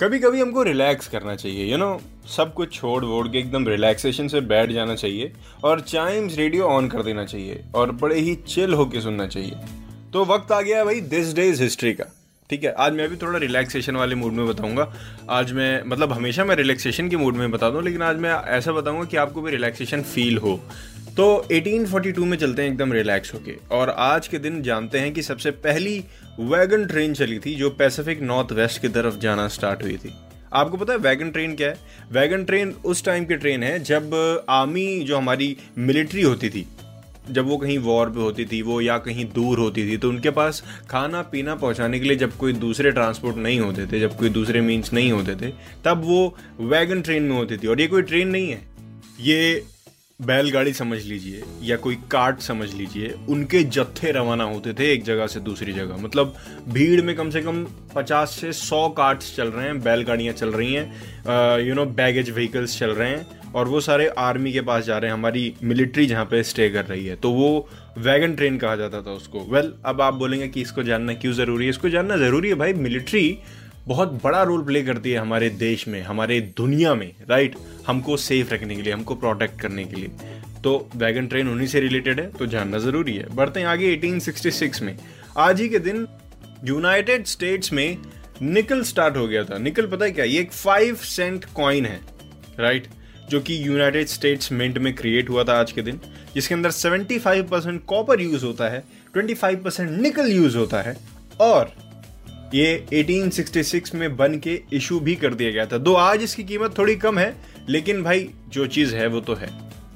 कभी कभी हमको रिलैक्स करना चाहिए यू you नो know, सब कुछ छोड़ वोड़ के एकदम रिलैक्सेशन से बैठ जाना चाहिए और चाइम्स रेडियो ऑन कर देना चाहिए और बड़े ही चिल होके सुनना चाहिए। तो वक्त आ गया है भाई दिस डे इज़ हिस्ट्री का। ठीक है, आज मैं भी थोड़ा रिलैक्सेशन वाले मूड में बताऊँगा। आज मैं मतलब हमेशा मैं रिलैक्सेशन के मूड में बताता हूँ लेकिन आज मैं ऐसा बताऊँगा कि आपको भी रिलैक्सेशन फील हो। तो 1842 में चलते हैं एकदम रिलैक्स होके, और आज के दिन जानते हैं कि सबसे पहली वैगन ट्रेन चली थी, जो पैसिफिक नॉर्थ वेस्ट की तरफ़ जाना स्टार्ट हुई थी। आपको पता है वैगन ट्रेन क्या है? वैगन ट्रेन उस टाइम की ट्रेन है जब आर्मी जो हमारी मिलिट्री होती थी जब वो कहीं वॉर पे होती थी, वो या कहीं दूर होती थी तो उनके पास खाना, पीना पहुँचाने के लिए जब कोई दूसरे ट्रांसपोर्ट नहीं होते थे, जब कोई दूसरे मीन्स नहीं होते थे, तब वो वैगन ट्रेन में होती थी। और ये कोई ट्रेन नहीं है। ये बैलगाड़ी समझ लीजिए, या कोई कार्ट समझ लीजिए, उनके जत्थे रवाना होते थे एक जगह से दूसरी जगह। मतलब भीड़ में कम से कम 50 से 100 कार्ट्स चल रहे हैं, बैलगाड़ियाँ चल रही हैं यू नो बैगेज व्हीकल्स चल रहे हैं। और वो सारे आर्मी के पास जा रहे हैं हमारी मिलिट्री जहाँ पे स्टे कर रही है। तो वो वैगन ट्रेन कहा जाता था उसको। वेल well, अब आप बोलेंगे कि इसको जानना क्यों ज़रूरी है? इसको जानना ज़रूरी है भाई मिलिट्री बहुत बड़ा रोल प्ले करती है हमारे देश में हमारे दुनिया में राइट हमको सेफ़ रखने के लिए हमको प्रोटेक्ट करने के लिए। तो वैगन ट्रेन उन्हीं से रिलेटेड है तो जानना ज़रूरी है। बढ़ते हैं आगे 1866 में। आज ही के दिन यूनाइटेड स्टेट्स में निकल स्टार्ट हो गया था। निकल पता है क्या? ये एक फाइव सेंट कॉइन है राइट जो कि यूनाइटेड स्टेट्स मिंट में क्रिएट हुआ था आज के दिन, जिसके अंदर 75 परसेंट कॉपर यूज़ होता है 25 परसेंट निकल यूज़ होता है, और ये 1866 में बन के इशू भी कर दिया गया था। दो, आज इसकी कीमत थोड़ी कम है, लेकिन भाई, जो चीज़ है वो तो है।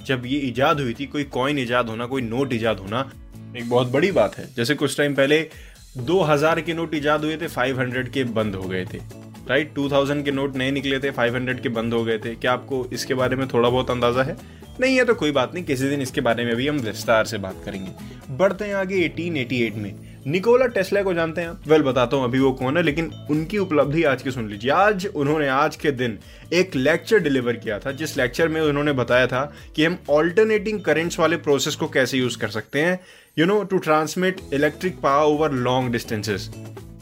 जब ये इजाद हुई थी, कोई कॉइन इजाद होना, कोई नोट इजाद होना, एक बहुत बड़ी बात है। जैसे कुछ टाइम पहले 2000 के नोट इजाद हुए थे 500 के बंद हो गए थे। राइट 2000 के नोट नए निकले थे 500 के बंद हो गए थे। क्या आपको इसके बारे में थोड़ा बहुत अंदाज़ा है? नहीं है तो कोई बात नहीं, किसी दिन इसके बारे में भी हम विस्तार से बात करेंगे। बढ़ते हैं आगे 1888 में। निकोला टेस्ला को जानते हैं वेल बताता हूँ, अभी वो कौन है, लेकिन उनकी उपलब्धि आज की सुन लीजिए। आज उन्होंने, आज के दिन एक लेक्चर डिलीवर किया था, जिस लेक्चर में उन्होंने बताया था कि हम ऑल्टरनेटिंग करेंट्स वाले प्रोसेस को कैसे यूज़ कर सकते हैं you know to transmit electric power over long distances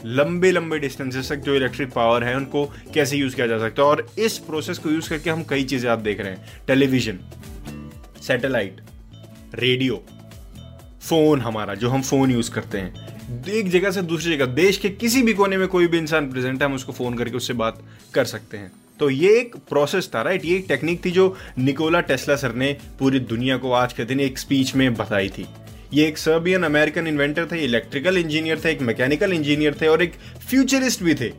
लंबे लंबे डिस्टेंसेस तक जो इलेक्ट्रिक पावर है, उनको कैसे यूज़ किया जा सकता है? और इस प्रोसेस को यूज़ करके हम कई चीज़ें आप देख रहे हैं। टेलीविज़न सैटेलाइट रेडियो फ़ोन हमारा, जो हम फ़ोन यूज़ करते हैं। एक जगह से दूसरी जगह, देश के किसी भी कोने में कोई भी इंसान प्रेजेंट है, हम उसको फ़ोन करके उससे बात कर सकते हैं। तो ये एक प्रोसेस था राइट ये एक टेक्निक थी जो निकोला टेस्ला सर ने पूरी दुनिया को आज के दिन एक स्पीच में बताई थी। ये एक सर्बियन अमेरिकन इन्वेंटर थे इलेक्ट्रिकल इंजीनियर थे, एक मैकेनिकल इंजीनियर थे और एक फ्यूचरिस्ट भी थे,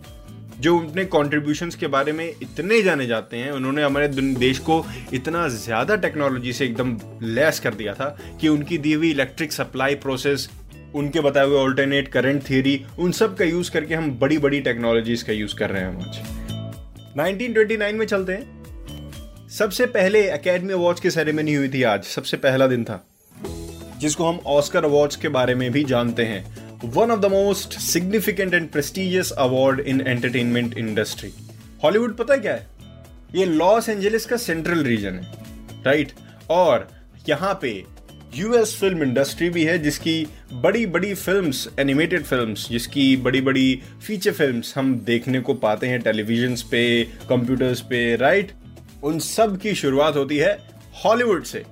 जो अपने कॉन्ट्रीब्यूशंस के बारे में इतने जाने जाते हैं। उन्होंने हमारे देश को इतना ज़्यादा टेक्नोलॉजी से एकदम लैस कर दिया था कि उनकी दी हुई इलेक्ट्रिक सप्लाई प्रोसेस उनके बताए हुए ऑल्टरनेट करंट थियरी उन सब का यूज़ करके हम बड़ी बड़ी टेक्नोलॉजीज़ का यूज़ कर रहे हैं आज। 1929 में चलते हैं। सबसे पहले एकेडमी अवार्ड्स की सेरेमनी हुई थी आज, सबसे पहला दिन था। जिसको हम ऑस्कर अवार्ड्स के बारे में भी जानते हैं। One of the most significant and prestigious award in entertainment industry Hollywood पता है क्या है? ये लॉस एंजलिस का सेंट्रल रीजन है राइट और यहाँ पे यूएस फ़िल्म इंडस्ट्री भी है, जिसकी बड़ी बड़ी फिल्म्स एनिमेटेड फिल्म्स जिसकी बड़ी बड़ी फीचर फिल्म्स हम देखने को पाते हैं टेलीविज़न पे कंप्यूटर्स पे राइट उन सब की शुरुआत होती है हॉलीवुड से।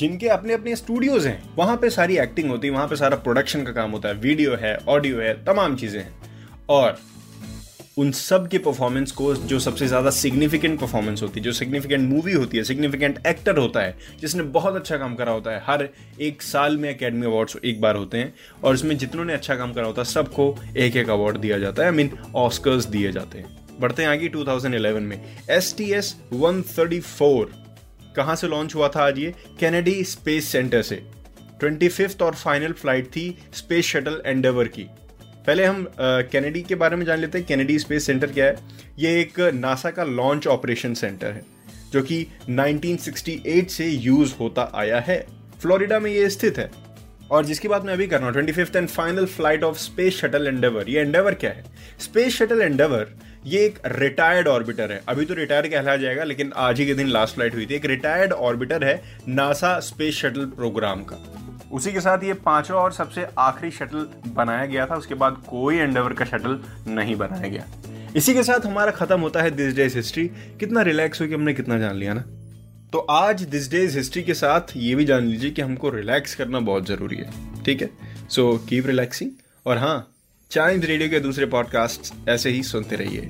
जिनके अपने अपने स्टूडियोज हैं, वहाँ पे सारी एक्टिंग होती है, वहाँ पे सारा प्रोडक्शन का काम होता है वीडियो है ऑडियो है, तमाम चीज़ें हैं। और उन सब के परफॉर्मेंस को जो सबसे ज़्यादा सिग्निफिकेंट परफॉर्मेंस होती है, जो सिग्निफिकेंट मूवी होती है सिग्निफिकेंट एक्टर होता है, जिसने बहुत अच्छा काम करा होता है, हर एक साल में एकेडमी अवार्ड्स एक बार होते हैं, और इसमें जितनों ने अच्छा काम करा होता है, सबको एक एक अवार्ड दिया जाता है आई मीन ऑस्कर्स दिए जाते हैं। बढ़ते हैं आगे 2011 में। S T S one thirty four कहाँ से लॉन्च हुआ था आज ये? कैनेडी स्पेस सेंटर से। ट्वेंटी फिफ्थ और फाइनल फ़्लाइट थी स्पेस शटल एंडेवर की। पहले हम कैनेडी के बारे में जान लेते हैं। कैनेडी स्पेस सेंटर क्या है? ये एक नासा का लॉन्च ऑपरेशन सेंटर है, जो कि 1968 से यूज़ होता आया है। फ्लोरिडा में ये स्थित है। और जिसकी बात मैं अभी कर रहा हूँ twenty fifth and final flight of space shuttle Endeavour ये एंडेवर क्या है? स्पेस शटल एंडेवर ये एक रिटायर्ड ऑर्बिटर है। अभी तो रिटायर कहला जाएगा लेकिन आज ही के दिन लास्ट फ़्लाइट हुई थी। एक रिटायर्ड ऑर्बिटर है नासा स्पेस शटल प्रोग्राम का। उसी के साथ ये पांचवा और सबसे आखिरी शटल बनाया गया था। उसके बाद कोई एंडेवर का शटल नहीं बनाया गया। इसी के साथ हमारा खत्म होता है दिस डेज़ हिस्ट्री कितना रिलैक्स हुई कि हमने कितना जान लिया ना? तो आज दिस डेज़ हिस्ट्री के साथ ये भी जान लीजिए कि हमको रिलैक्स करना बहुत ज़रूरी है। ठीक है? सो कीप रिलैक्सिंग और हाँ चाइल्ड रेडियो के दूसरे पॉडकास्ट ऐसे ही सुनते रहिए।